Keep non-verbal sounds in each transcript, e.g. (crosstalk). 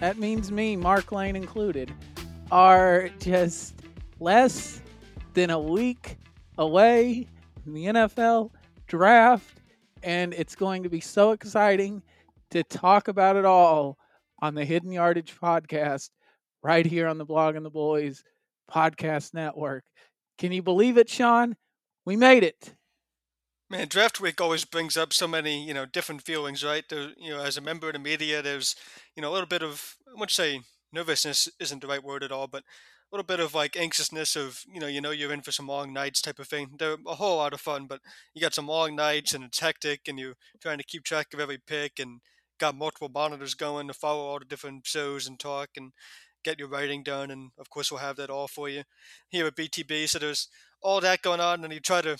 that means me, Mark Lane included, are just less than a week away from the NFL draft, and it's going to be so exciting to talk about it all on the Hidden Yardage podcast right here on the Blogging the Boys podcast network. Can you believe it, Sean? We made it. Man, draft week always brings up so many, you know, different feelings, right? There, you know, as a member of the media, there's, you know, a little bit of, I wouldn't say nervousness isn't the right word at all, but a little bit of like anxiousness of, you know, you know, you're in for some long nights type of thing. They're a whole lot of fun, but you got some long nights and it's hectic and you're trying to keep track of every pick and got multiple monitors going to follow all the different shows and talk and get your writing done. And of course, we'll have that all for you here at BTB. So there's all that going on, and you try to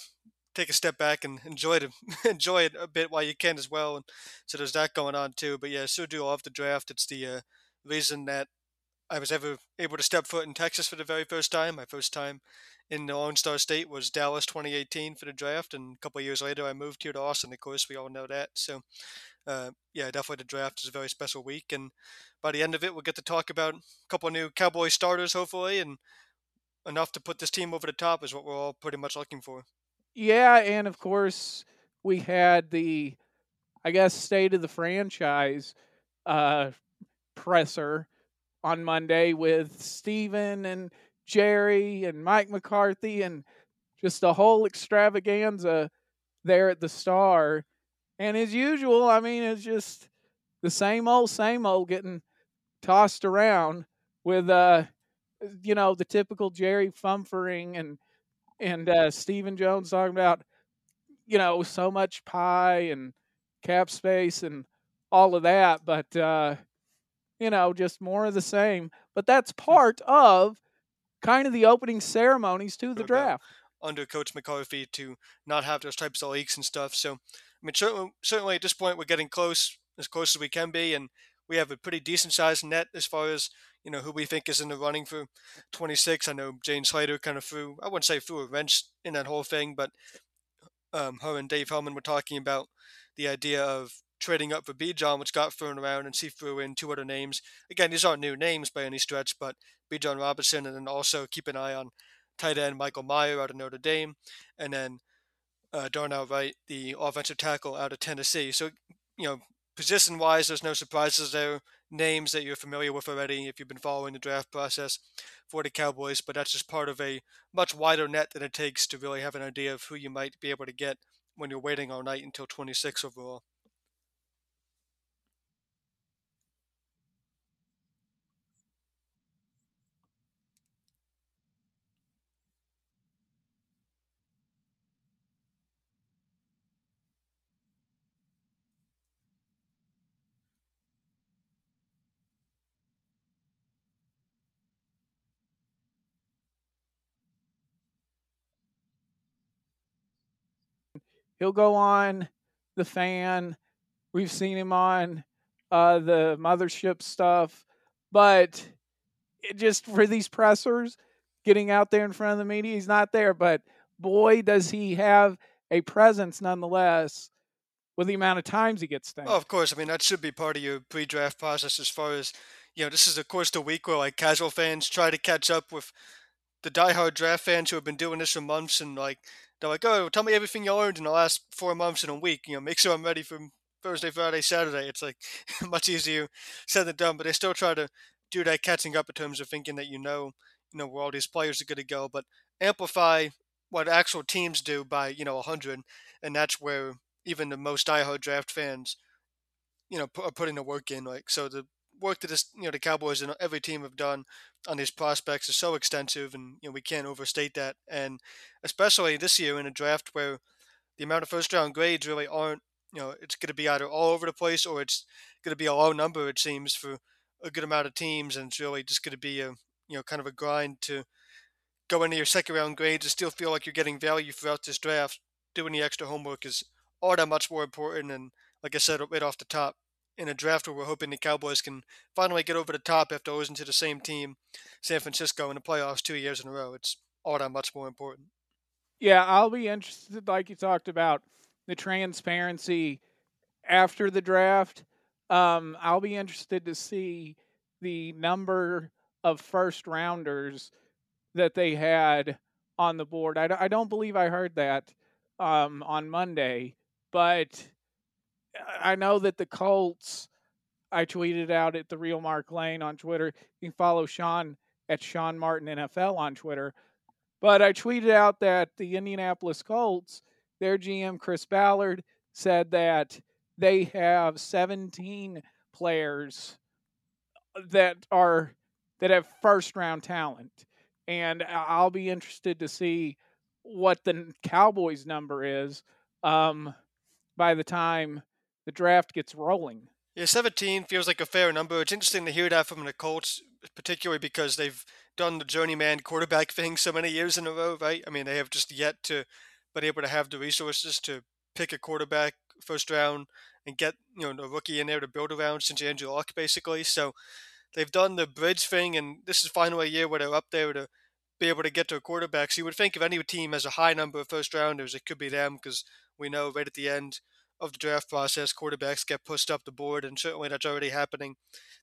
take a step back and enjoy it (laughs) enjoy it a bit while you can as well. And so there's that going on too. But yeah, sure do love the draft. It's the uh, reason that I was ever able to step foot in Texas for the very first time. My first time in the Lone Star State was Dallas 2018 for the draft, and a couple years later I moved here to Austin. Of course, we all know that. So uh, yeah, definitely the draft is a very special week, and by the end of it, we'll get to talk about a couple new Cowboy starters, hopefully, and enough to put this team over the top is what we're all pretty much looking for. Yeah, and of course we had the, I guess, state of the franchise uh, presser on Monday with Stephen and Jerry and Mike McCarthy and just a whole extravaganza there at the Star. And as usual, I mean, it's just the same old, same old getting tossed around with, uh, you know, the typical Jerry Fumfering and and uh, Stephen Jones talking about, you know, so much pie and cap space and all of that, but uh, you know, just more of the same. But that's part of kind of the opening ceremonies to the draft. Under Coach McCarthy to not have those types of leaks and stuff. So, I mean, certainly, certainly at this point, we're getting close, as close as we can be, and we have a pretty decent sized net as far as you know who we think is in the running for 26. I know Jane Slater kind of threw, I wouldn't say threw a wrench in that whole thing, but um, her and Dave Helman were talking about the idea of trading up for Bijan, which got thrown around, and she threw in two other names. Again, these aren't new names by any stretch, but Bijan Robinson, and then also keep an eye on tight end Michael Mayer out of Notre Dame, and then uh, Darnell Wright, the offensive tackle out of Tennessee. So, you know, position wise, there's no surprises there. Names that you're familiar with already if you've been following the draft process for the Cowboys, but that's just part of a much wider net that it takes to really have an idea of who you might be able to get when you're waiting all night until 26 overall. He'll go on the fan. We've seen him on uh, the mothership stuff, but it just for these pressers, getting out there in front of the media, he's not there. But boy, does he have a presence nonetheless with the amount of times he gets thanked. Oh, of course. I mean, that should be part of your pre-draft process as far as you know. This is of course the week where like casual fans try to catch up with the diehard draft fans who have been doing this for months and like they're like, oh, tell me everything you learned in the last four months in a week. You know, make sure I'm ready for Thursday, Friday, Saturday. It's like (laughs) much easier said than done, but they still try to do that catching up in terms of thinking that you know, you know, where all these players are going to go, but amplify what actual teams do by you know a hundred, and that's where even the most diehard draft fans, you know, are putting the work in. Like so, the work that this, you know the Cowboys and every team have done on these prospects is so extensive, and you know we can't overstate that. And especially this year in a draft where the amount of first round grades really aren't, you know, it's going to be either all over the place or it's going to be a low number. It seems for a good amount of teams, and it's really just going to be a you know kind of a grind to go into your second round grades and still feel like you're getting value throughout this draft. Doing the extra homework is all that much more important. And like I said, right off the top, in a draft where we're hoping the Cowboys can finally get over the top after losing to the same team, San Francisco, in the playoffs two years in a row. It's all that much more important. Yeah, I'll be interested, like you talked about, the transparency after the draft. Um, I'll be interested to see the number of first rounders that they had on the board. I, I don't believe I heard that um, on Monday, but I know that the Colts. I tweeted out at the real Mark Lane on Twitter. You can follow Sean at Sean Martin NFL on Twitter. But I tweeted out that the Indianapolis Colts, their GM Chris Ballard, said that they have 17 players that are that have first round talent. And I'll be interested to see what the Cowboys number is um, by the time the draft gets rolling. Yeah, 17 feels like a fair number. It's interesting to hear that from the Colts, particularly because they've done the journeyman quarterback (laughs) thing so many years in a row, right? I mean, they have just yet to been able to have the resources to pick a quarterback first round and get you know a rookie in there to build around since Andrew Luck, basically. So they've done the bridge thing, and this is finally a year where they're up there to be able to get to a quarterback. So you would think if any team has a high number of first rounders, it could be them because we know right at the end of the draft process, quarterbacks get pushed up the board, and certainly that's already happening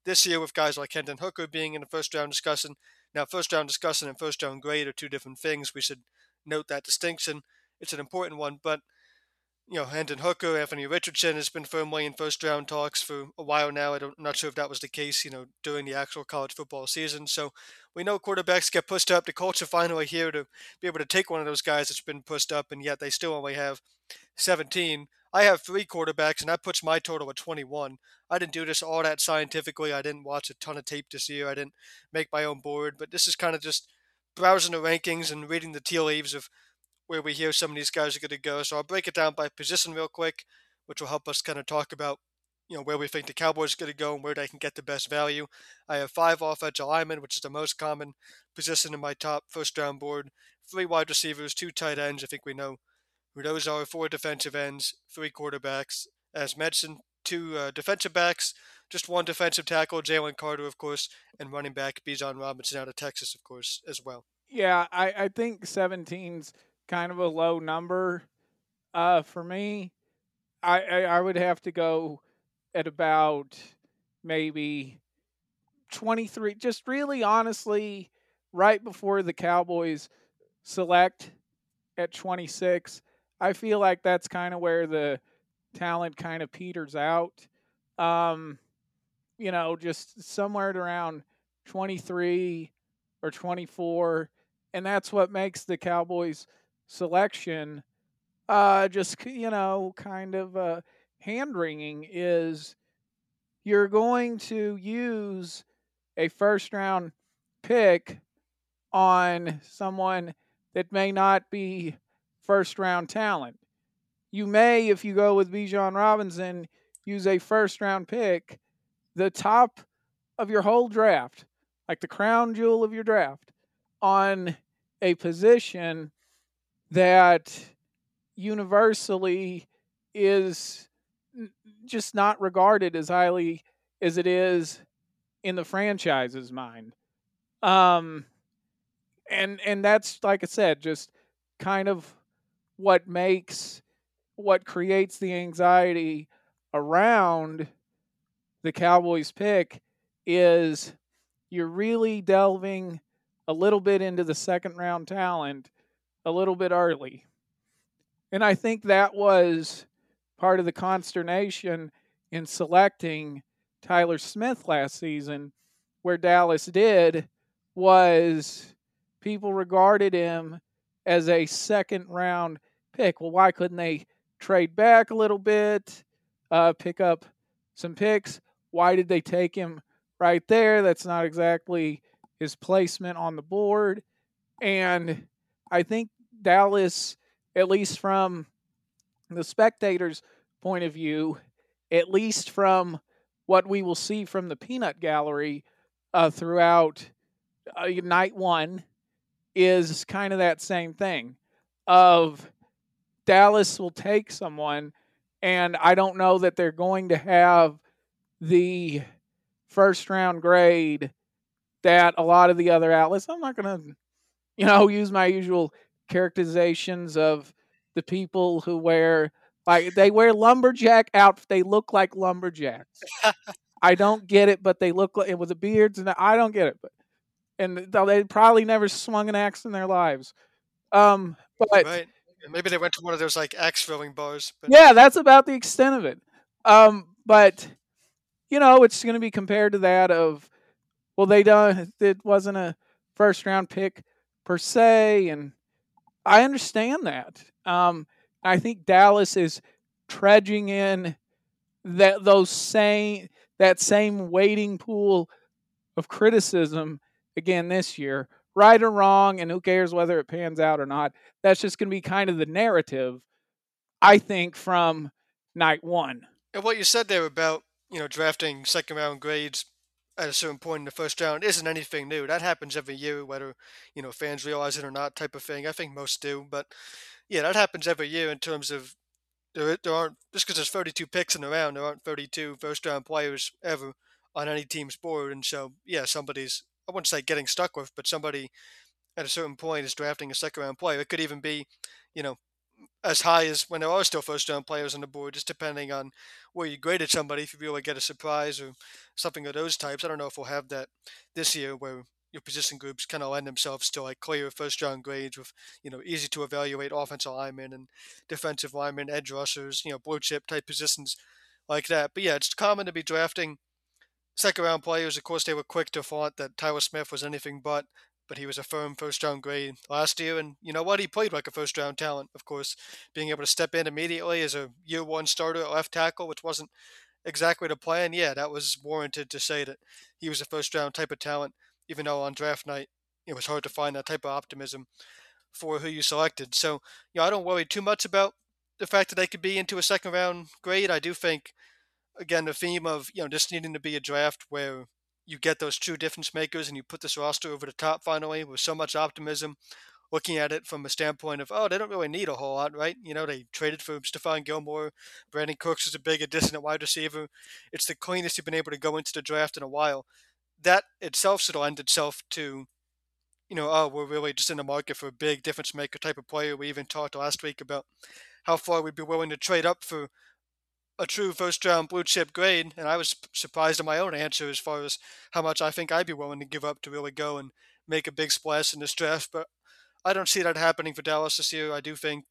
this year with guys like Hendon Hooker being in the first round discussion. Now, first round discussion and first round grade are two different things. We should note that distinction. It's an important one, but you know, Hendon Hooker, Anthony Richardson has been firmly in first round talks for a while now. I'm not sure if that was the case, you know, during the actual college football season. So we know quarterbacks get pushed up. The Colts are finally here to be able to take one of those guys that's been pushed up, and yet they still only have 17. I have three quarterbacks, and that puts my total at 21. I didn't do this all that scientifically. I didn't watch a ton of tape this year. I didn't make my own board, but this is kind of just browsing the rankings and reading the tea leaves of where we hear some of these guys are going to go. So I'll break it down by position real quick, which will help us kind of talk about you know where we think the Cowboys are going to go and where they can get the best value. I have five offensive linemen, which is the most common position in my top first round board. Three wide receivers, two tight ends. I think we know those are four defensive ends, three quarterbacks. As mentioned, two uh, defensive backs, just one defensive tackle, Jalen Carter, of course, and running back Bijan Robinson out of Texas, of course, as well. Yeah, I, I think 17's kind of a low number uh, for me. I, I, I would have to go at about maybe 23, just really honestly, right before the Cowboys select at 26. I feel like that's kind of where the talent kind of peters out. Um, you know, just somewhere around 23 or 24. And that's what makes the Cowboys selection uh, just, you know, kind of uh, hand wringing is you're going to use a first round pick on someone that may not be first round talent. You may, if you go with Bijan Robinson, use a first round pick, the top of your whole draft, like the crown jewel of your draft, on a position that universally is just not regarded as highly as it is in the franchise's mind. Um, and and that's like I said, just kind of what makes what creates the anxiety around the Cowboys pick is you're really delving a little bit into the second round talent a little bit early. And I think that was part of the consternation in selecting Tyler Smith last season, where Dallas did, was people regarded him as a second round pick. Well, why couldn't they trade back a little bit, uh, pick up some picks? Why did they take him right there? That's not exactly his placement on the board. And I think Dallas, at least from the spectators' point of view, at least from what we will see from the peanut gallery uh, throughout uh, night one, is kind of that same thing of Dallas will take someone, and I don't know that they're going to have the first round grade that a lot of the other outlets. I'm not going to, you know, use my usual characterizations of the people who wear like they wear lumberjack outfits. They look like lumberjacks. (laughs) I don't get it, but they look like with the beards and the, I don't get it. But and they probably never swung an axe in their lives. Um, but right. maybe they went to one of those like axe throwing bars. But... Yeah, that's about the extent of it. Um, but you know, it's going to be compared to that of well, they done it wasn't a first round pick per se, and I understand that. Um, I think Dallas is trudging in that those same that same waiting pool of criticism again this year, right or wrong, and who cares whether it pans out or not. That's just going to be kind of the narrative, I think, from night one. And what you said there about you know drafting second round grades at a certain point in the first round isn't anything new. That happens every year, whether you know fans realize it or not, type of thing. I think most do, but yeah, that happens every year in terms of there, there aren't just because there's 32 picks in the round, there aren't 32 first round players ever on any team's board, and so yeah, somebody's I wouldn't say getting stuck with, but somebody at a certain point is drafting a second round player. It could even be, you know, as high as when there are still first round players on the board, just depending on where you graded somebody. If you really get a surprise or something of those types, I don't know if we'll have that this year where your position groups kind of lend themselves to like clear first round grades with you know easy to evaluate offensive linemen and defensive linemen, edge rushers, you know blue chip type positions like that. But yeah, it's common to be drafting second round players. Of course, they were quick to flaunt that Tyler Smith was anything but but he was a firm first round grade last year. And you know what? He played like a first round talent, of course, being able to step in immediately as a year one starter at left tackle, which wasn't exactly the plan. Yeah, that was warranted to say that he was a first round type of talent, even though on draft night it was hard to find that type of optimism for who you selected. So, you know, I don't worry too much about the fact that they could be into a second round grade. I do think, again, the theme of, you know, just needing to be a draft where you get those true difference makers and you put this roster over the top finally with so much optimism looking at it from a standpoint of, oh, they don't really need a whole lot, right? You know, they traded for Stephon Gilmore. Brandin Cooks is a big addition at wide receiver. It's the cleanest you've been able to go into the draft in a while. That itself should lend itself to, you know, oh, we're really just in the market for a big difference maker type of player. We even talked last week about how far we'd be willing to trade up for a true first round blue chip grade, and I was surprised at my own answer as far as how much I think I'd be willing to give up to really go and make a big splash in this draft. But I don't see that happening for Dallas this year. I do think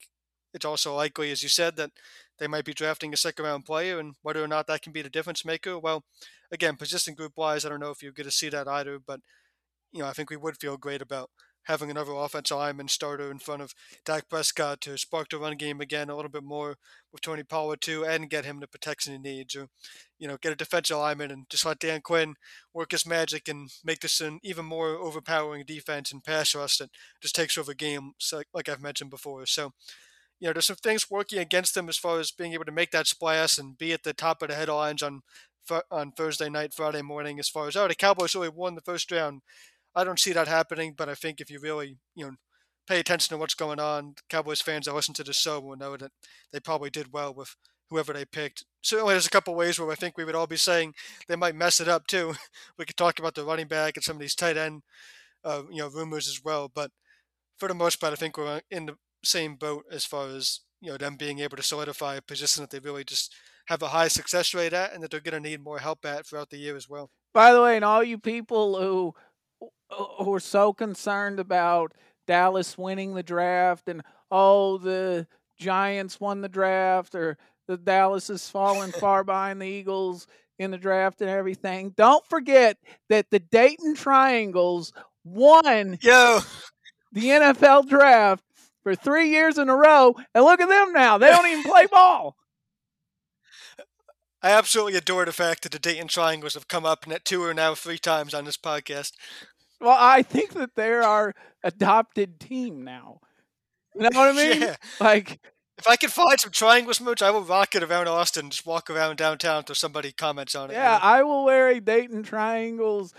it's also likely, as you said, that they might be drafting a second round player, and whether or not that can be the difference maker. Well, again, position group wise, I don't know if you're going to see that either, but you know, I think we would feel great about having another offensive lineman starter in front of Dak Prescott to spark the run game again a little bit more with Tony Pollard too, and get him the protection he needs, or you know, get a defensive lineman and just let Dan Quinn work his magic and make this an even more overpowering defense and pass rush that just takes over games, like I've mentioned before. So. You know, there's some things working against them as far as being able to make that splash and be at the top of the headlines on on Thursday night, Friday morning. As far as oh, the Cowboys really won the first round I don't see that happening, but I think if you really, you know, pay attention to what's going on, Cowboys fans that listen to the show will know that they probably did well with whoever they picked. Certainly, there's a couple ways where I think we would all be saying they might mess it up too. (laughs) we could talk about the running back and some of these tight end, uh, you know, rumors as well. But for the most part, I think we're in the same boat as far as you know them being able to solidify a position that they really just have a high success rate at, and that they're going to need more help at throughout the year as well. By the way, and all you people who who are so concerned about Dallas winning the draft and oh the Giants won the draft or the Dallas has fallen (laughs) far behind the Eagles in the draft and everything. Don't forget that the Dayton Triangles won Yo. the NFL draft for three years in a row, and look at them now. They don't even (laughs) play ball. I absolutely adore the fact that the Dayton Triangles have come up net two or now three times on this podcast. Well, I think that they're our adopted team now. You know what I mean? Yeah. Like, If I can find some triangles merch, I will rock it around Austin. Just walk around downtown until somebody comments on it. yeah, I will wear a Dayton Triangles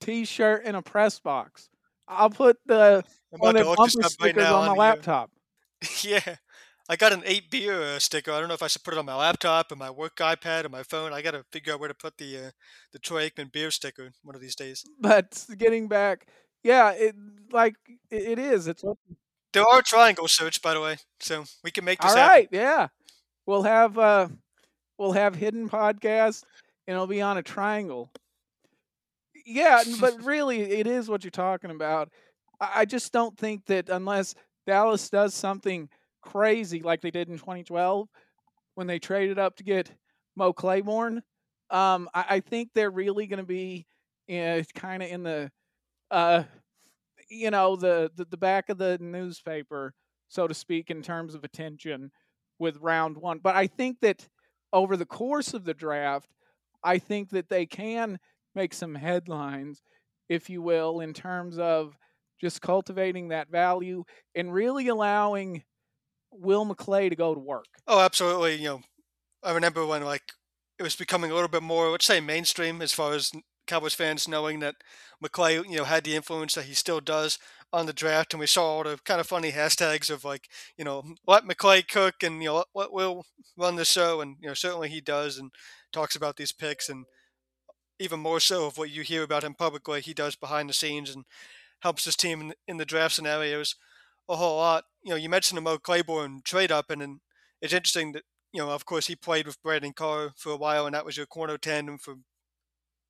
t-shirt and a press box. I'll put the I'm one of to the bumper right stickers on my on uh, laptop. (laughs) Yeah. I got an eight beer uh, sticker. I don't know if I should put it on my laptop or my work iPad or my phone. I got to figure out where to put the uh, the Troy Aikman beer sticker one of these days. But getting back, yeah, it like it, is. It's There are triangle shirts, by the way, so we can make this All happen. right, yeah. We'll have uh we'll have hidden podcast and it'll be on a triangle. Yeah, but (laughs) really it is what you're talking about. I, I just don't think that unless Dallas does something crazy like they did in 2012 when they traded up to get Mo Claiborne, um, I, I think they're really going to be uh, kind of in the, uh, you know, the, the the back of the newspaper, so to speak, in terms of attention with round one. But I think that over the course of the draft, I think that they can make some headlines, if you will, in terms of just cultivating that value and really allowing Will McClay to go to work. Oh, absolutely. You know, I remember when like it was becoming a little bit more, let's say, mainstream as far as Cowboys fans knowing that McClay, you know, had the influence that he still does on the draft, and we saw all the kind of funny hashtags of like, you know, let McClay cook, and you know, let, Will run the show, and you know, certainly he does, and talks about these picks, and even more so of what you hear about him publicly, he does behind the scenes and helps his team in, in the draft scenarios a whole lot. You know, you mentioned the Mo Claiborne trade up, and, it's interesting that you know, of course, he played with Brandon Carr for a while, and that was your corner tandem for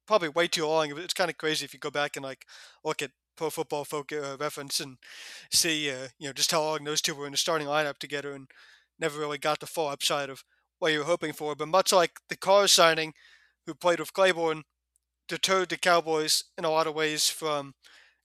probably way too long. It's kind of crazy if you go back and like look at Pro Football Focus uh, reference and see, uh, you know, just how long those two were in the starting lineup together, and never really got the full upside of what you were hoping for. But much like the Carr signing, who played with Claiborne, deterred the Cowboys in a lot of ways from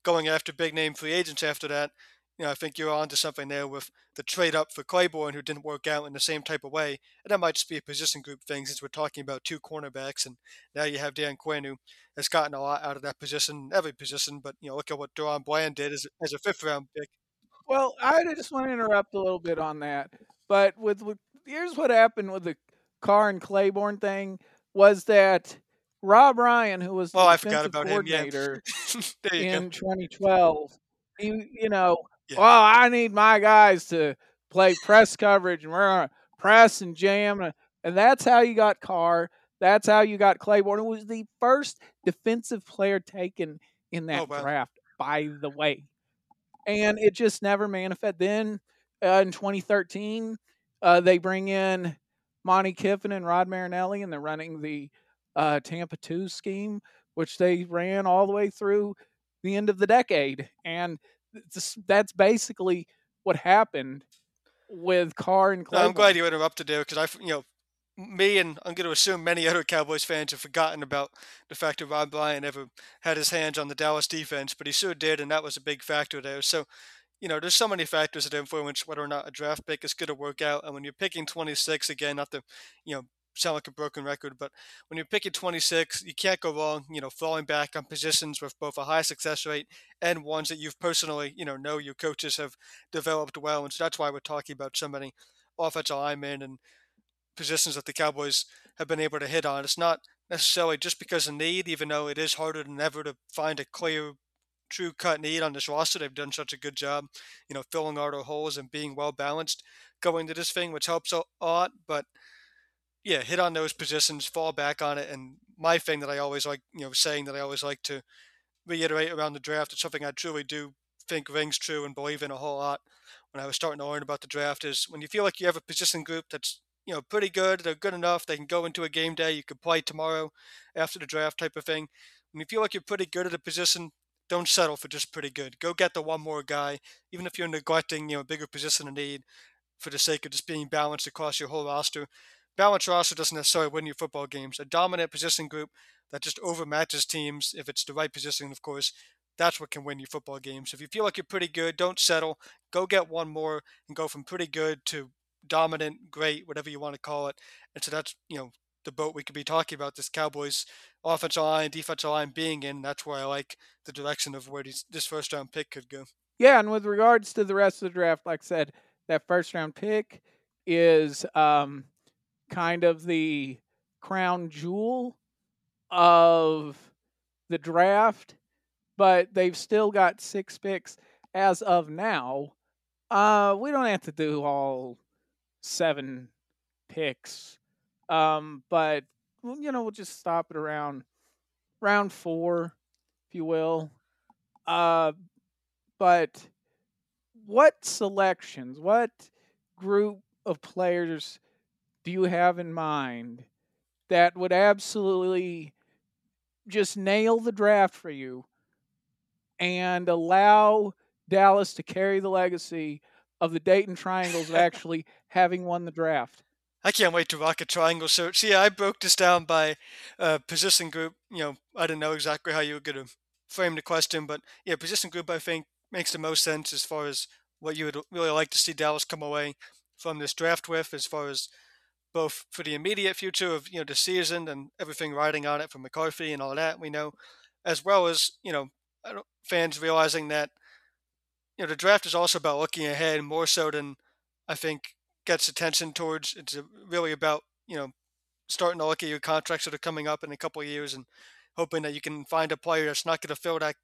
going after big name free agents after that. You know, I think you're onto something there with the trade up for Claiborne, who didn't work out in the same type of way. And that might just be a position group thing since we're talking about two cornerbacks. And now you have Dan Quinn, who has gotten a lot out of that position, every position. But, you know, look at what DaRon Bland did as, as a fifth round pick. Well, I just want to interrupt a little bit on that. But with, with here's what happened with the Carr and Claiborne thing was that Rob Ryan, who was the Oh, I forgot defensive about him. Yeah. coordinator (laughs) in go. 2012, he, you know, Yeah. well, I need my guys to play press coverage and we're gonna press and jam, and- that's how you got Carr. That's how you got Claiborne. It was the first defensive player taken in that Oh, wow. draft, by the way, and it just never manifested. Then uh, in 2013, uh, they bring in Monte Kiffin and Rod Marinelli, and they're running the uh, Tampa 2 scheme, which they ran all the way through the end of the decade. And that's basically what happened with Carr and No, I'm glad you interrupted there because I, you know, me and I'm going to assume many other Cowboys fans have forgotten about the fact that Rob Ryan ever had his hands on the Dallas defense, but he sure did, and that was a big factor there. So, you know, there's so many factors that influence whether or not a draft pick is going to work out. And when you're picking 26 again, not to, you know, sound like a broken record, but when you're picking 26, you can't go wrong. You know, falling back on positions with both a high success rate and ones that you've personally, you know, know your coaches have developed well, and so that's why we're talking about so many offensive linemen and positions that the Cowboys have been able to hit on. It's not necessarily just because of need, even though it is harder than ever to find a clear, true cut need on this roster. They've done such a good job, you know, filling all their holes and being well balanced going to this thing, which helps a lot. But yeah, hit on those positions, fall back on it. And my thing that I always like, you know, saying that I always like to reiterate around the draft, it's something I truly do think rings true and believe in a whole lot. when I was starting to learn about the draft is when you feel like you have a position group that's you know pretty good, they're good enough, they can go into a game day, you could play tomorrow after the draft type of thing. When you feel like you're pretty good at a position, don't settle for just pretty good. Go get the one more guy, even if you're neglecting you know a bigger position in need for the sake of just being balanced across your whole roster. Balanced roster doesn't necessarily win you football games. A dominant position group that just overmatches teams, if it's the right position, of course, that's what can win you football games. If you feel like you're pretty good, don't settle. Go get one more and go from pretty good to dominant, great, whatever you want to call it. And so that's, you know, the boat we could be talking about this Cowboys offensive line, defensive line being in. That's where I like the direction of where these, this first round pick could go. Yeah, and with regards to the rest of the draft, like I said, that first round pick is um, kind of the crown jewel of the draft, but they've still got six picks as of now. Uh, we don't have to do all seven picks, um, but you know we'll just stop it around round four, if you will. Uh, but what selections, what group of players do you have in mind that would absolutely just nail the draft for you and allow Dallas to carry the legacy of the Dayton Triangles of (laughs) actually having won the draft? I can't wait to rock a triangle search. Yeah, I broke this down by uh, position group. You know, I didn't know exactly how you were going to frame the question, but yeah, position group I think makes the most sense as far as what you would really like to see Dallas come away from this draft with, as far as both for the immediate future of you know the season and everything riding on it from McCarthy and all that we know, as well as you know fans realizing that you know the draft is also about looking ahead more so than I think gets attention towards. It's really about you know starting to look at your contracts that are coming up in a couple of years and hoping that you can find a player that's not going to fill that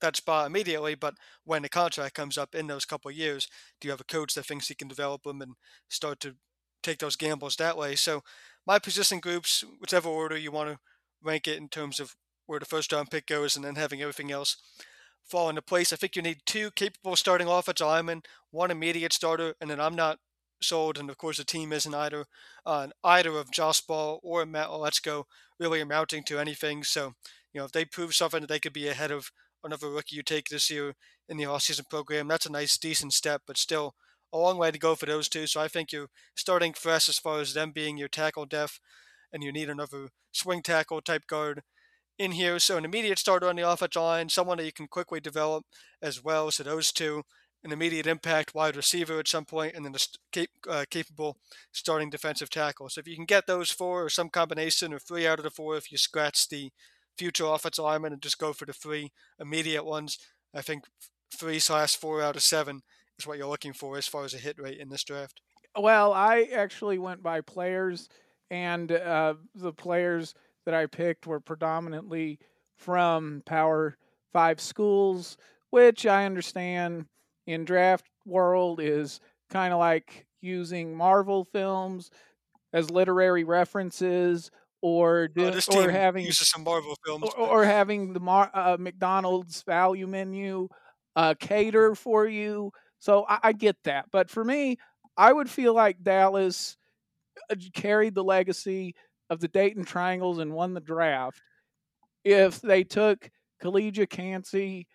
that spot immediately, but when the contract comes up in those couple of years, do you have a coach that thinks he can develop them and start to take those gambles that way? So my position groups, whichever order you want to rank it in terms of where the first round pick goes and then having everything else fall into place. I think you need two capable starting offensive linemen, one immediate starter, and then I'm not sold, and of course the team isn't either on uh, either of Josh Ball or Matt Waletzko really amounting to anything. So, you know, if they prove something that they could be ahead of another rookie you take this year in the offseason program. That's a nice, decent step, but still a long way to go for those two. So I think you're starting fresh as far as them being your tackle depth, and you need another swing tackle type guard in here. So an immediate starter on the offensive line, someone that you can quickly develop as well. So those two, an immediate impact wide receiver at some point, and then a cap- uh, capable starting defensive tackle. So if you can get those four or some combination or three out of the four, if you scratch the future offensive linemen and just go for the three immediate ones. I think three slash four out of seven is what you're looking for as far as a hit rate in this draft. Well, I actually went by players, and uh, the players that I picked were predominantly from Power Five schools, which I understand in draft world is kind of like using Marvel films as literary references or do, oh, or having uses some Marvel films, or, or having the Mar- uh, McDonald's value menu uh, cater for you. So I, I get that, but for me, I would feel like Dallas uh, carried the legacy of the Dayton Triangles and won the draft if they took Calijah Kancey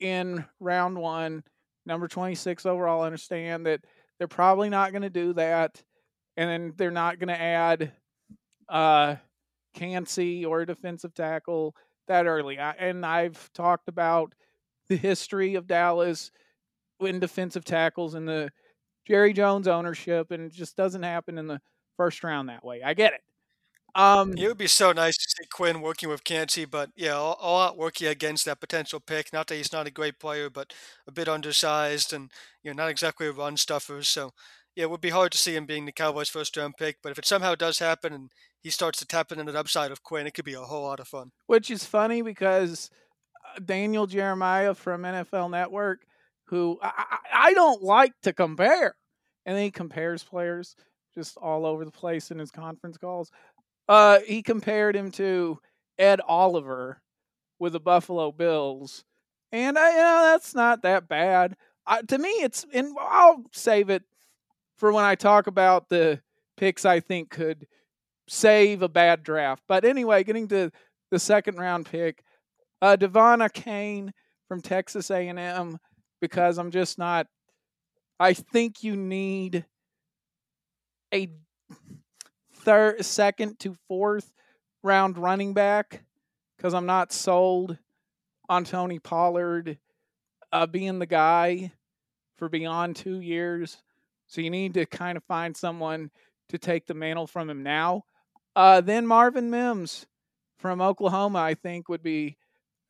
in round one, number 26 overall. I understand that they're probably not going to do that. And then they're not going to add uh, Kancey or a defensive tackle that early. I, and I've talked about the history of Dallas in defensive tackles and the Jerry Jones ownership, and it just doesn't happen in the first round that way. I get it. Um, it would be so nice to see Quinn working with Kancey, but yeah, a, a lot working against that potential pick. Not that he's not a great player, but a bit undersized and you know not exactly a run stuffer. So yeah, it would be hard to see him being the Cowboys' first round pick. But if it somehow does happen and he starts to tap into the upside of Quinn, it could be a whole lot of fun. Which is funny because uh, Daniel Jeremiah from NFL Network, who I, I don't like to compare, and he compares players just all over the place in his conference calls. Uh, he compared him to Ed Oliver with the Buffalo Bills, and I, you know, that's not that bad. uh, to me, it's and I'll save it for when I talk about the picks I think could save a bad draft. But anyway, getting to the second round pick, uh, De'Von Achane from Texas A&M, because I'm just not. I think you need a third, second to fourth round running back because I'm not sold on Tony Pollard uh, being the guy for beyond two years. So you need to kind of find someone to take the mantle from him now. Uh, then Marvin Mims from Oklahoma, I think, would be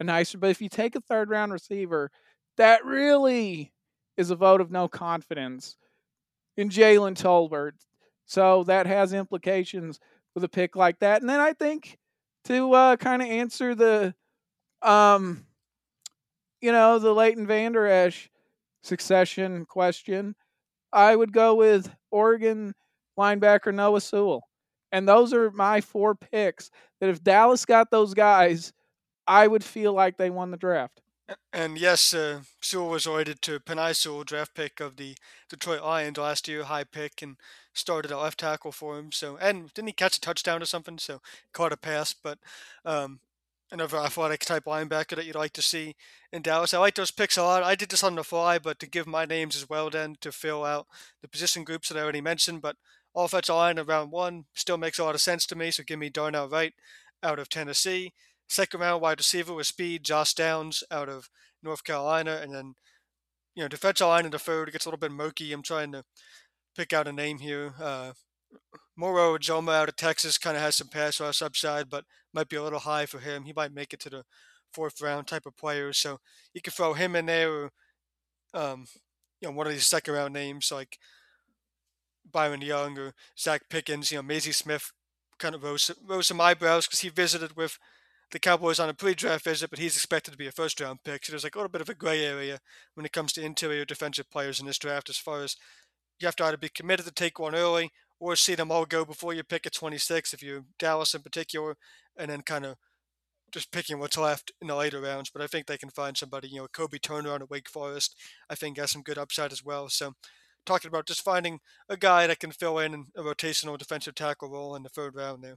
a nicer. But if you take a third round receiver, that really is a vote of no confidence in Jalen Tolbert. So that has implications with a pick like that. And then I think to uh, kind of answer the, um, you know, the Leighton Vander Esch succession question, I would go with Oregon linebacker Noah Sewell. And those are my four picks that if Dallas got those guys, I would feel like they won the draft. And yes, uh, Sewell was awarded to Penei Sewell, draft pick of the Detroit Lions last year, high pick, and started at left tackle for him. So, and didn't he catch a touchdown or something? So, caught a pass. But um, another athletic type linebacker that you'd like to see in Dallas. I like those picks a lot. I did this on the fly, but to give my names as well, then to fill out the position groups that I already mentioned. But offensive line of round one still makes a lot of sense to me. So, give me Darnell Wright out of Tennessee. Second round wide receiver with speed, Josh Downs out of North Carolina, and then you know defensive line in the third gets a little bit murky. I'm trying to pick out a name here. Uh, Moro Ojomo out of Texas kind of has some pass rush upside, but might be a little high for him. He might make it to the fourth round type of player, so you can throw him in there, or um, you know one of these second round names like Byron Young or Zacch Pickens. You know Mazi Smith kind of rose, rose some eyebrows because he visited with the Cowboys on a pre-draft visit, but he's expected to be a first-round pick. So there's like a little bit of a gray area when it comes to interior defensive players in this draft, as far as you have to either be committed to take one early or see them all go before you pick at 26, if you're Dallas in particular, and then kind of just picking what's left in the later rounds. But I think they can find somebody, you know, Kobie Turner on Wake Forest, I think has some good upside as well. So talking about just finding a guy that can fill in a rotational defensive tackle role in the third round there.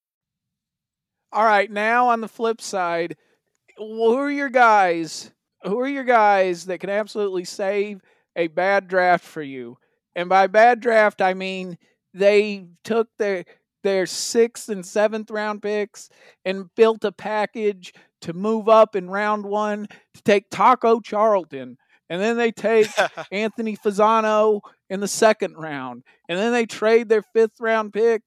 All right, now on the flip side, who are your guys? Who are your guys that can absolutely save a bad draft for you? And by bad draft, I mean they took their their sixth and seventh round picks and built a package to move up in round one to take Taco Charlton. And then they take (laughs) Anthony Fasano in the second round. And then they trade their fifth round pick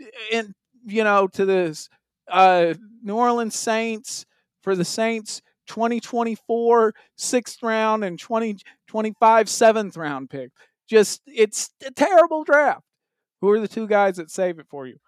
eh, and you know to this uh, New Orleans Saints for the Saints 2024 sixth round and 2025 seventh round pick. Just it's a terrible draft. Who are the two guys that save it for you?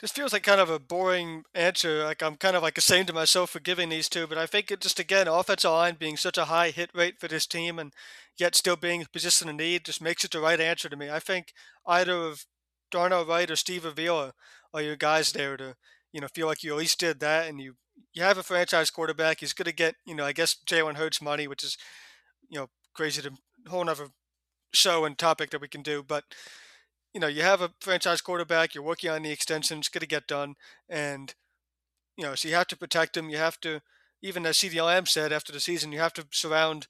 This feels like kind of a boring answer. Like I'm kind of like ashamed of myself for giving these two, but I think it just again offensive line being such a high hit rate for this team and yet still being a position of need just makes it the right answer to me. I think either of Darnell Wright or Steve Avila are your guys there to you know, feel like you at least did that, and you you have a franchise quarterback. He's going to get, you know, I guess Jalen Hurts money, which is, you know, crazy to whole other show and topic that we can do. But you know, you have a franchise quarterback. You're working on the extension. It's going to get done, and you know, so you have to protect him. You have to, even as Lamb said after the season, you have to surround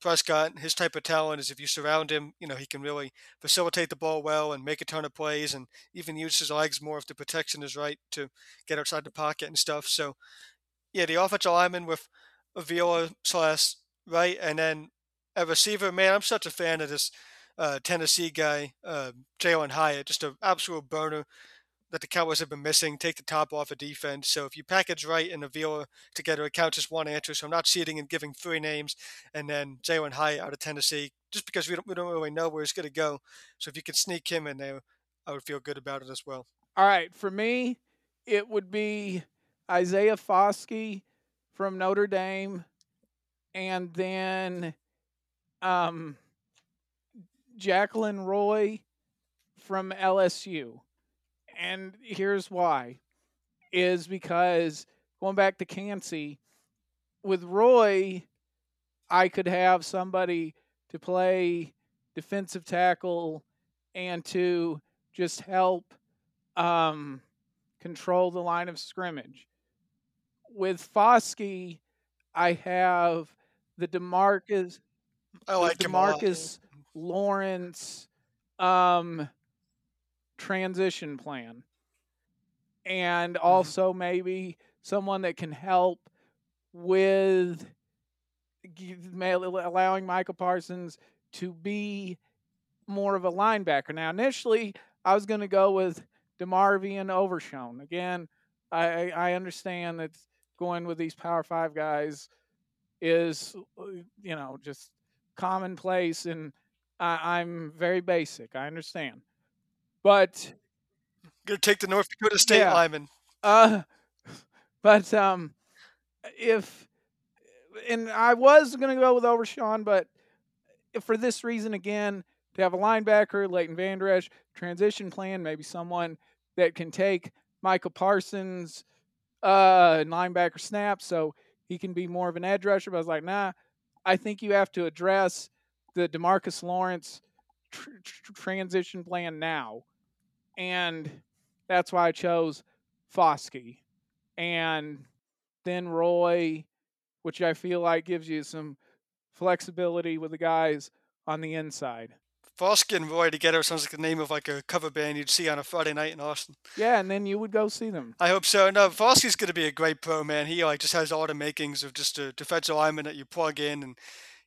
Prescott. His type of talent is if you surround him, you know, he can really facilitate the ball well and make a ton of plays and even use his legs more if the protection is Wright to get outside the pocket and stuff. So, yeah, the offensive lineman with Avila slash right, and then a receiver. Man, I'm such a fan of this uh, Tennessee guy, uh, Jalin Hyatt, just an absolute burner that the Cowboys have been missing. Take the top off of defense. So if you package Wright and Avila together, it counts as one answer. So I'm not cheating and giving three names, and then Jalin Hyatt out of Tennessee, just because we don't we don't really know where he's going to go. So if you could sneak him in there, I would feel good about it as well. All right, for me, it would be Isaiah Foskey from Notre Dame, and then um, Jaquelin Roy from LSU. And here's why is because going back to Kancey, with Roy, I could have somebody to play defensive tackle and to just help um, control the line of scrimmage. With Foskey, I have the Demarcus I like Demarcus Lawrence um, transition plan, and Mm-hmm. also maybe someone that can help with allowing Micah Parsons to be more of a linebacker. Now, initially, I was going to go with DeMarvion Overshown. Again, I, I understand that going with these Power Five guys is, you know, just commonplace, and I, I'm very basic. I understand, but Gonna take the North Dakota State Yeah. lineman. uh, but um, if and I was gonna go with Overshown, but if for this reason again to have a linebacker, Leighton Van Der transition plan, maybe someone that can take Micah Parsons uh linebacker snap, so he can be more of an edge rusher. But I was like, nah, I think you have to address the Demarcus Lawrence tr- tr- transition plan now, and that's why I chose Foskey, and then Roy, which I feel like gives you some flexibility with the guys on the inside. Foskey and Roy together sounds like the name of like a cover band you'd see on a Friday night in Austin. Yeah, and then you would go see them. I hope so. No, Foskey's going to be a great pro, man. He like just has all the makings of just a defensive lineman that you plug in, and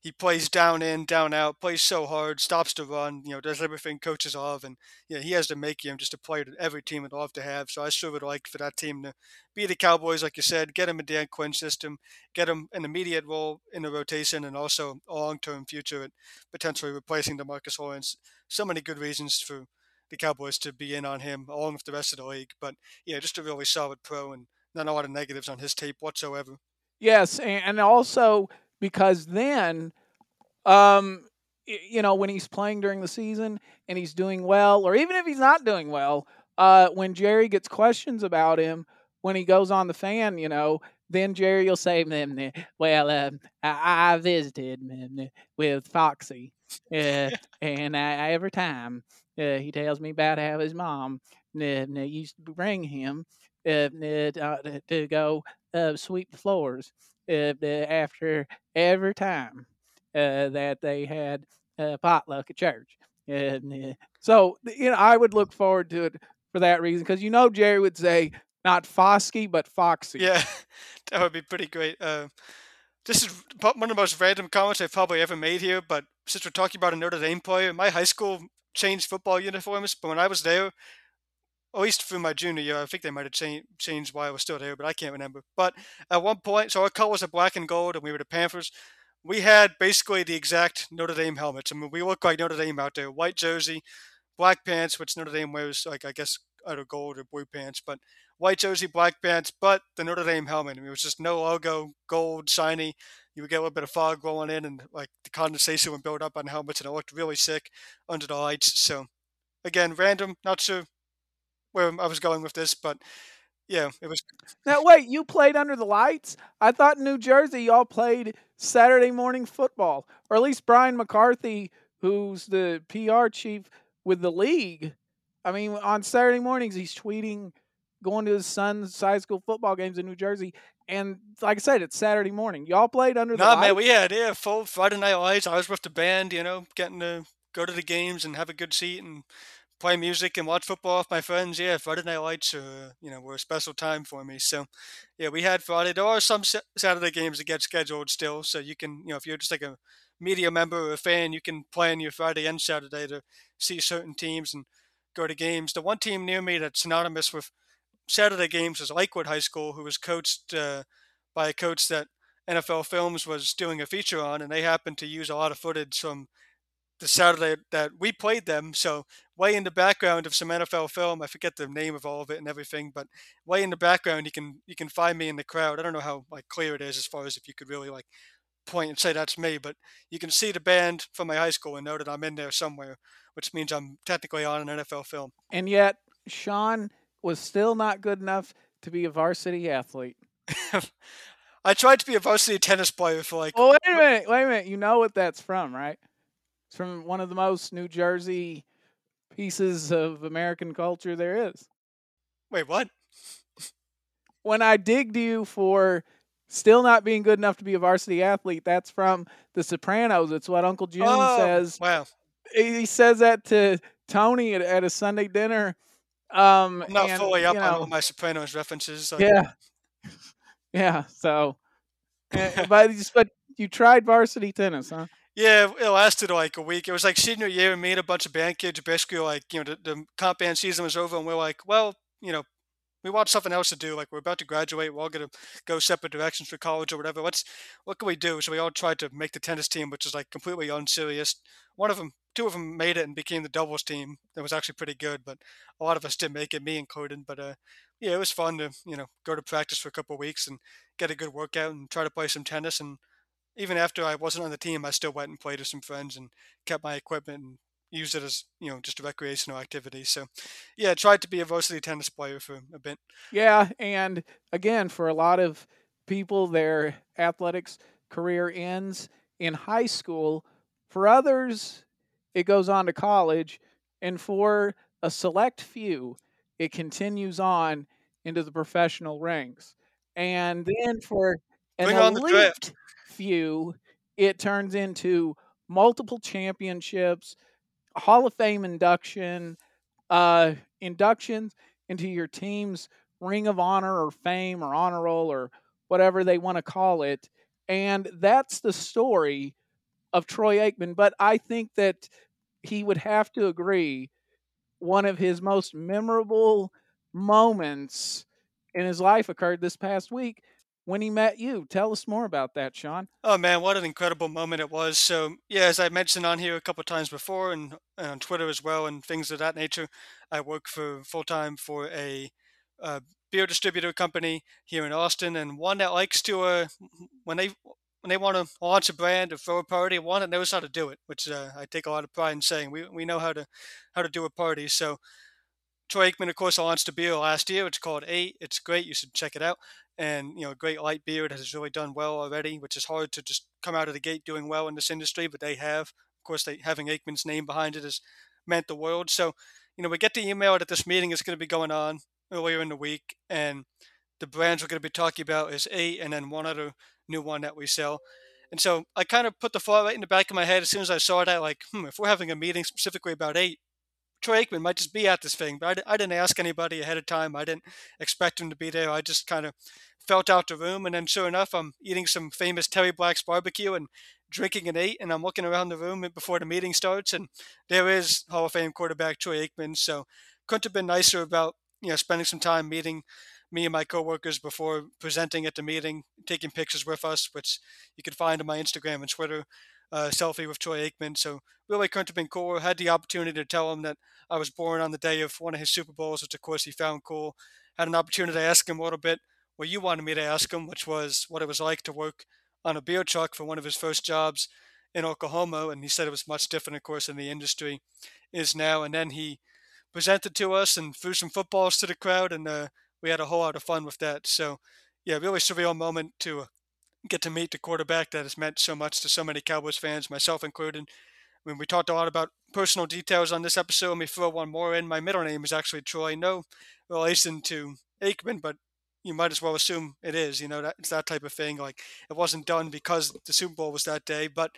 he plays down in, down out, plays so hard, stops to run, you know, does everything coaches love, and yeah, he has to make him Just a player that every team would love to have. So I sure would like for that team to be the Cowboys, like you said, get him a Dan Quinn system, get him an immediate role in the rotation, and also a long-term future at potentially replacing Demarcus Lawrence. So many good reasons for the Cowboys to be in on him, along with the rest of the league. But yeah, just a really solid pro, and not a lot of negatives on his tape whatsoever. Yes, and also because then, um, you know, when he's playing during the season and he's doing well, or even if he's not doing well, uh, when Jerry gets questions about him when he goes on the fan, you know, then Jerry will say, "Mm, eh, "Well, uh, I, visited with Foxy, uh, and I, every time uh, he tells me about how his mom used to bring him uh, uh, to, to go uh, sweep the floors uh, after every time uh, that they had uh, potluck at church. And, uh, so you know, I would look forward to it for that reason because you know Jerry would say not Fosky but Foxy. Yeah, (laughs) that would be pretty great. Uh, this is one of the most random comments I've probably ever made here, but since we're talking about a Notre Dame player, my high school changed football uniforms, but when I was there, at least for my junior year, I think they might have changed, changed while I was still there, but I can't remember. But at one point, so our colors are black and gold, and we were the Panthers. We had basically the exact Notre Dame helmets. I mean, we look like Notre Dame out there. White jersey, black pants, which Notre Dame wears, like I guess either gold or blue pants, but white jersey, black pants, but the Notre Dame helmet. I mean, it was just no logo, gold, shiny. You would get a little bit of fog rolling in, and like the condensation would build up on helmets, and it looked really sick under the lights. So, again, random. Not sure where I was going with this, but yeah, it was. Now wait, you played under the lights? I thought in New Jersey y'all played Saturday morning football, or at least Brian McCarthy, who's the PR chief with the league. I mean, on Saturday mornings he's tweeting going to his son's high school football games in New Jersey. And like I said, it's Saturday morning. Y'all played under the No, lights? man, we had yeah full Friday night lights. I was with the band, you know, getting to go to the games and have a good seat and play music and watch football with my friends. Yeah, Friday night lights, uh, you know, were a special time for me. So, yeah, we had Friday. There are some Saturday games that get scheduled still, so you can, you know, if you're just like a media member or a fan, you can plan your Friday and Saturday to see certain teams and go to games. The one team near me that's synonymous with Saturday games is Lakewood High School, who was coached uh, by a coach that NFL Films was doing a feature on, and they happened to use a lot of footage from the Saturday that we played them. So way in the background of some NFL film, I forget the name of all of it and everything, but way in the background, you can you can find me in the crowd. I don't know how like clear it is as far as if you could really like point and say that's me, but you can see the band from my high school and know that I'm in there somewhere, which means I'm technically on an NFL film. And yet, Sean was still not good enough to be a varsity athlete. (laughs) I tried to be a varsity tennis player for like Oh, wait a minute. Wait a minute. You know what that's from, right? It's from one of the most New Jersey pieces of American culture there is. wait what? When I digged you for still not being good enough to be a varsity athlete, that's from The Sopranos. It's what Uncle Jun Oh, says. wow. He says that to Tony at, at a Sunday dinner. Um, I'm not and, fully up you on all my Sopranos references. Like, Yeah. (laughs) Yeah. So, eh, but (laughs) but you tried varsity tennis, huh? Yeah, it lasted like a week. It was like senior year, and me and a bunch of band kids basically like, you know, the, the comp band season was over, and we're like, well, you know, we want something else to do. Like, we're about to graduate. We're all going to go separate directions for college or whatever. Let's, what can we do? So we all tried to make the tennis team, which is like completely unserious. One of them, two of them made it and became the doubles team. That was actually pretty good, but a lot of us didn't make it, me included. But uh, yeah, it was fun to, you know, go to practice for a couple weeks and get a good workout and try to play some tennis and even after I wasn't on the team, I still went and played with some friends and kept my equipment and used it as you know just a recreational activity. So, yeah, I tried to be a varsity tennis player for a bit. Yeah, and again, for a lot of people, their athletics career ends in high school. For others, it goes on to college, and for a select few, it continues on into the professional ranks. And then for an Bring on the elite. Few, it turns into multiple championships, Hall of Fame induction, uh, inductions into your team's Ring of Honor or Fame or Honor Roll or whatever they want to call it. And that's the story of Troy Aikman. But I think that he would have to agree one of his most memorable moments in his life occurred this past week when he met you. Tell us more about that, Sean. Oh man, what an incredible moment it was! So yeah, as I mentioned on here a couple times before, and, and on Twitter as well, and things of that nature, I work for full time for a uh, beer distributor company here in Austin, and one that likes to uh, when they when they want to launch a brand or throw a party, one that knows how to do it, which uh, I take a lot of pride in saying. We we know how to how to do a party. So Troy Aikman, of course, launched a beer last year. It's called Eight. It's great. You should check it out. And you know, great light that has really done well already, which is hard to just come out of the gate doing well in this industry, but they have. Of course, they having Aikman's name behind it has meant the world. So, you know, we get the email that this meeting is going to be going on earlier in the week, and the brands we're going to be talking about is Eight, and then one other new one that we sell. And so I kind of put the thought right in the back of my head as soon as I saw that, like, hmm, if we're having a meeting specifically about Eight, Troy Aikman might just be at this thing, but I, I didn't ask anybody ahead of time. I didn't expect him to be there. I just kind of felt out the room, and then sure enough, I'm eating some famous Terry Black's barbecue and drinking an eight, and I'm looking around the room before the meeting starts, and there is Hall of Fame quarterback Troy Aikman. So couldn't have been nicer about you know spending some time meeting me and my coworkers before presenting at the meeting, taking pictures with us, which you can find on my Instagram and Twitter. Uh, selfie with Troy Aikman. So really couldn't have been cooler. Had the opportunity to tell him that I was born on the day of one of his Super Bowls, which of course he found cool. Had an opportunity to ask him a little bit what you wanted me to ask him, which was what it was like to work on a beer truck for one of his first jobs in Oklahoma. And he said it was much different, of course, than the industry is now. And then he presented to us and threw some footballs to the crowd, and uh, we had a whole lot of fun with that. So, yeah, really surreal moment to get to meet the quarterback that has meant so much to so many Cowboys fans, myself included. I mean, we talked a lot about personal details on this episode. Let me throw one more in. My middle name is actually Troy. No relation to Aikman, but you might as well assume it is. You know, that it's that type of thing. Like it wasn't done because the Super Bowl was that day, but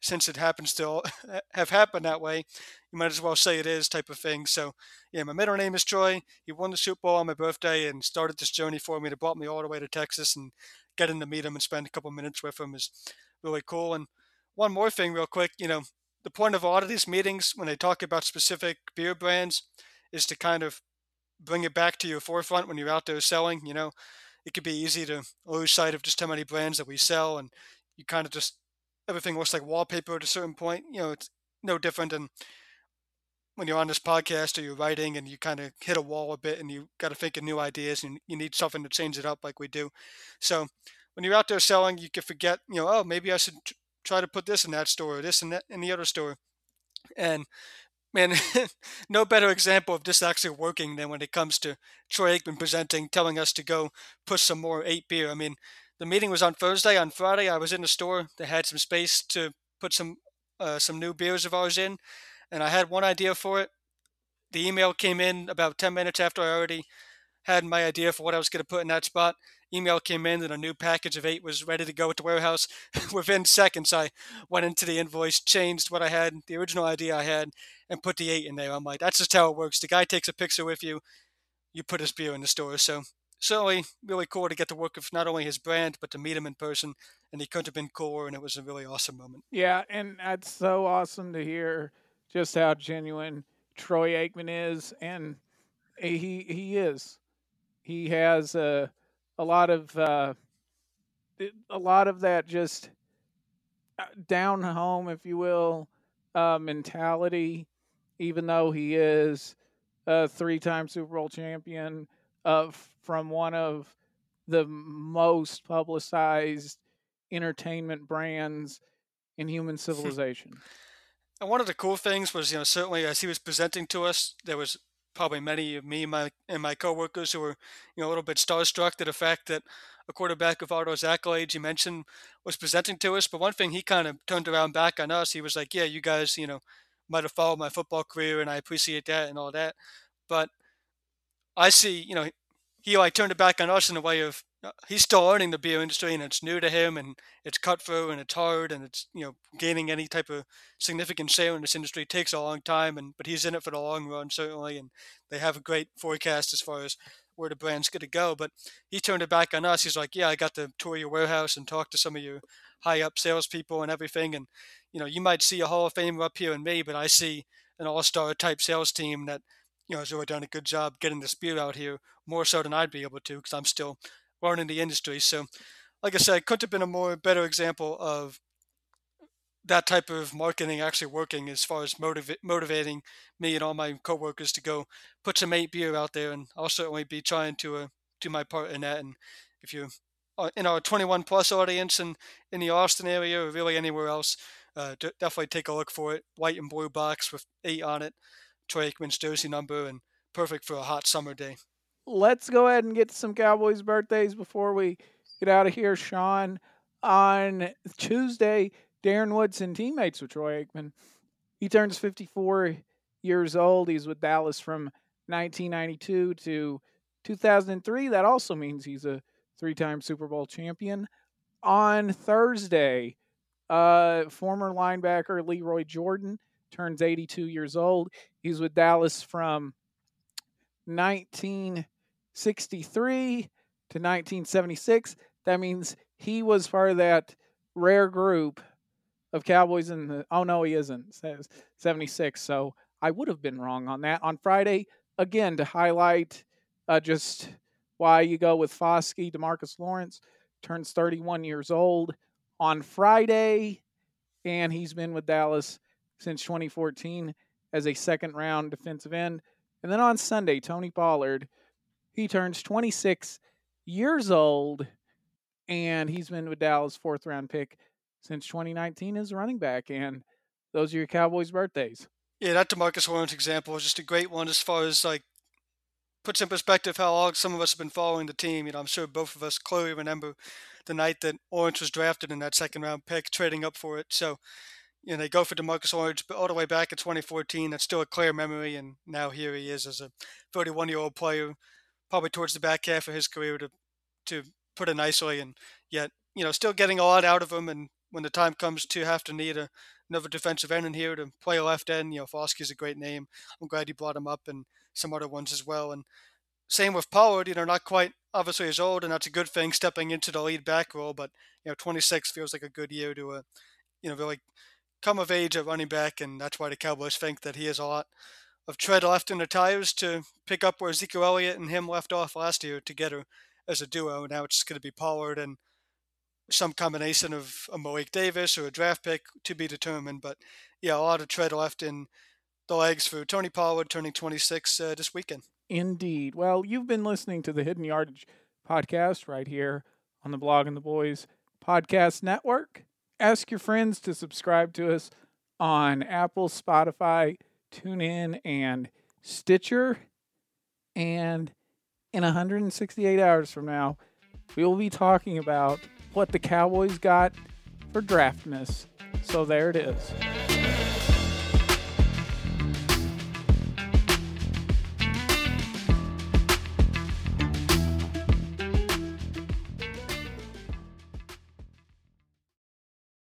since it happens to (laughs) have happened that way, you might as well say it is type of thing. So, yeah, my middle name is Troy. He won the Super Bowl on my birthday and started this journey for me. That brought me all the way to Texas and getting to meet him and spend a couple minutes with him is really cool. And one more thing, real quick, you know, the point of a lot of these meetings when they talk about specific beer brands is to kind of bring it back to your forefront when you're out there selling. You know, it could be easy to lose sight of just how many brands that we sell, and you kind of just everything looks like wallpaper at a certain point. You know, it's no different than when you're on this podcast or you're writing and you kind of hit a wall a bit and you got to think of new ideas and you need something to change it up like we do. So when you're out there selling, you can forget, you know, oh, maybe I should try to put this in that store or this and that in the other store. And man, (laughs) no better example of this actually working than when it comes to Troy Aikman presenting, telling us to go push some more eight beer. I mean, the meeting was on Thursday. On Friday, I was in the store. They had some space to put some uh, some new beers of ours in, and I had one idea for it. The email came in about ten minutes after I already had my idea for what I was going to put in that spot. Email came in and a new package of eight was ready to go at the warehouse. (laughs) Within seconds, I went into the invoice, changed what I had, the original idea I had, and put the eight in there. I'm like, that's just how it works. The guy takes a picture with you, you put his beer in the store. So certainly really cool to get to work with not only his brand but to meet him in person and he couldn't have been cooler and it was a really awesome moment yeah and that's so awesome to hear just how genuine troy aikman is and he he is he has a a lot of uh, a lot of that just uh, down home if you will uh, mentality even though he is a three-time super bowl champion of from one of the most publicized entertainment brands in human (laughs) civilization. And one of the cool things was, you know, certainly as he was presenting to us, there was probably many of me and my, and my coworkers who were, you know, a little bit starstruck at the fact that a quarterback of all accolades you mentioned was presenting to us. But one thing he kind of turned around back on us, he was like, "Yeah, you guys, you know, might have followed my football career, and I appreciate that and all that, but I see, you know, he like turned it back on us in a way of Uh, he's still learning the beer industry and it's new to him and it's cutthroat and it's hard and it's you know gaining any type of significant share in this industry takes a long time and but he's in it for the long run certainly and they have a great forecast as far as where the brand's going to go but he turned it back on us. He's like yeah I got to tour your warehouse and talk to some of your high up salespeople and everything and you know you might see a Hall of Famer up here in me but I see an all star type sales team that you know, has really done a good job getting the beer out here, more so than I'd be able to, because I'm still learning the industry. So, like I said, couldn't have been a more better example of that type of marketing actually working as far as motiva- motivating me and all my coworkers to go put some eight beer out there, and I'll certainly be trying to uh, do my part in that. And if you're uh, in our 21 plus audience and in the Austin area or really anywhere else, uh, d- definitely take a look for it. White and blue box with eight on it. Troy Aikman's jersey number and perfect for a hot summer day. Let's go ahead and get to some Cowboys birthdays before we get out of here. Sean, on Tuesday, Darren Woodson, teammates with Troy Aikman, he turns 54 years old. He's with Dallas from 1992 to 2003. That also means he's a three time Super Bowl champion. On Thursday, uh, former linebacker Lee Roy Jordan turns 82 years old. He's with Dallas from 1963 to 1976. That means he was part of that rare group of Cowboys in the. Oh, no, he isn't. Says 76. So I would have been wrong on that. On Friday, again, to highlight uh, just why you go with Foskey, Demarcus Lawrence turns 31 years old on Friday, and he's been with Dallas since 2014 as a second round defensive end. And then on Sunday, Tony Pollard, he turns 26 years old, and he's been with Dallas fourth round pick since 2019 as a running back. And those are your Cowboys' birthdays. Yeah, that Demarcus Lawrence example is just a great one as far as like puts in perspective how long some of us have been following the team. You know, I'm sure both of us clearly remember the night that Orange was drafted in that second round pick, trading up for it. So you know, they go for Demarcus Lawrence, but all the way back in 2014, that's still a clear memory. And now here he is as a 31 year old player, probably towards the back half of his career to to put it nicely, and yet you know still getting a lot out of him. And when the time comes to have to need a, another defensive end in here to play a left end, you know Foskey's a great name. I'm glad he brought him up and some other ones as well. And same with Pollard, you know, not quite obviously as old, and that's a good thing stepping into the lead back role. But you know, 26 feels like a good year to, uh, you know, really come of age at running back, and that's why the Cowboys think that he has a lot of tread left in the tires to pick up where Ezekiel Elliott and him left off last year together as a duo. Now it's going to be Pollard and some combination of a Malik Davis or a draft pick to be determined. But yeah, a lot of tread left in the legs for Tony Pollard turning 26 uh, this weekend. Indeed. Well, you've been listening to the Hidden Yardage podcast right here on the Blogging the Boys podcast network. Ask your friends to subscribe to us on Apple, Spotify, TuneIn, and Stitcher. And in 168 hours from now, we will be talking about what the Cowboys got for draftness. So there it is.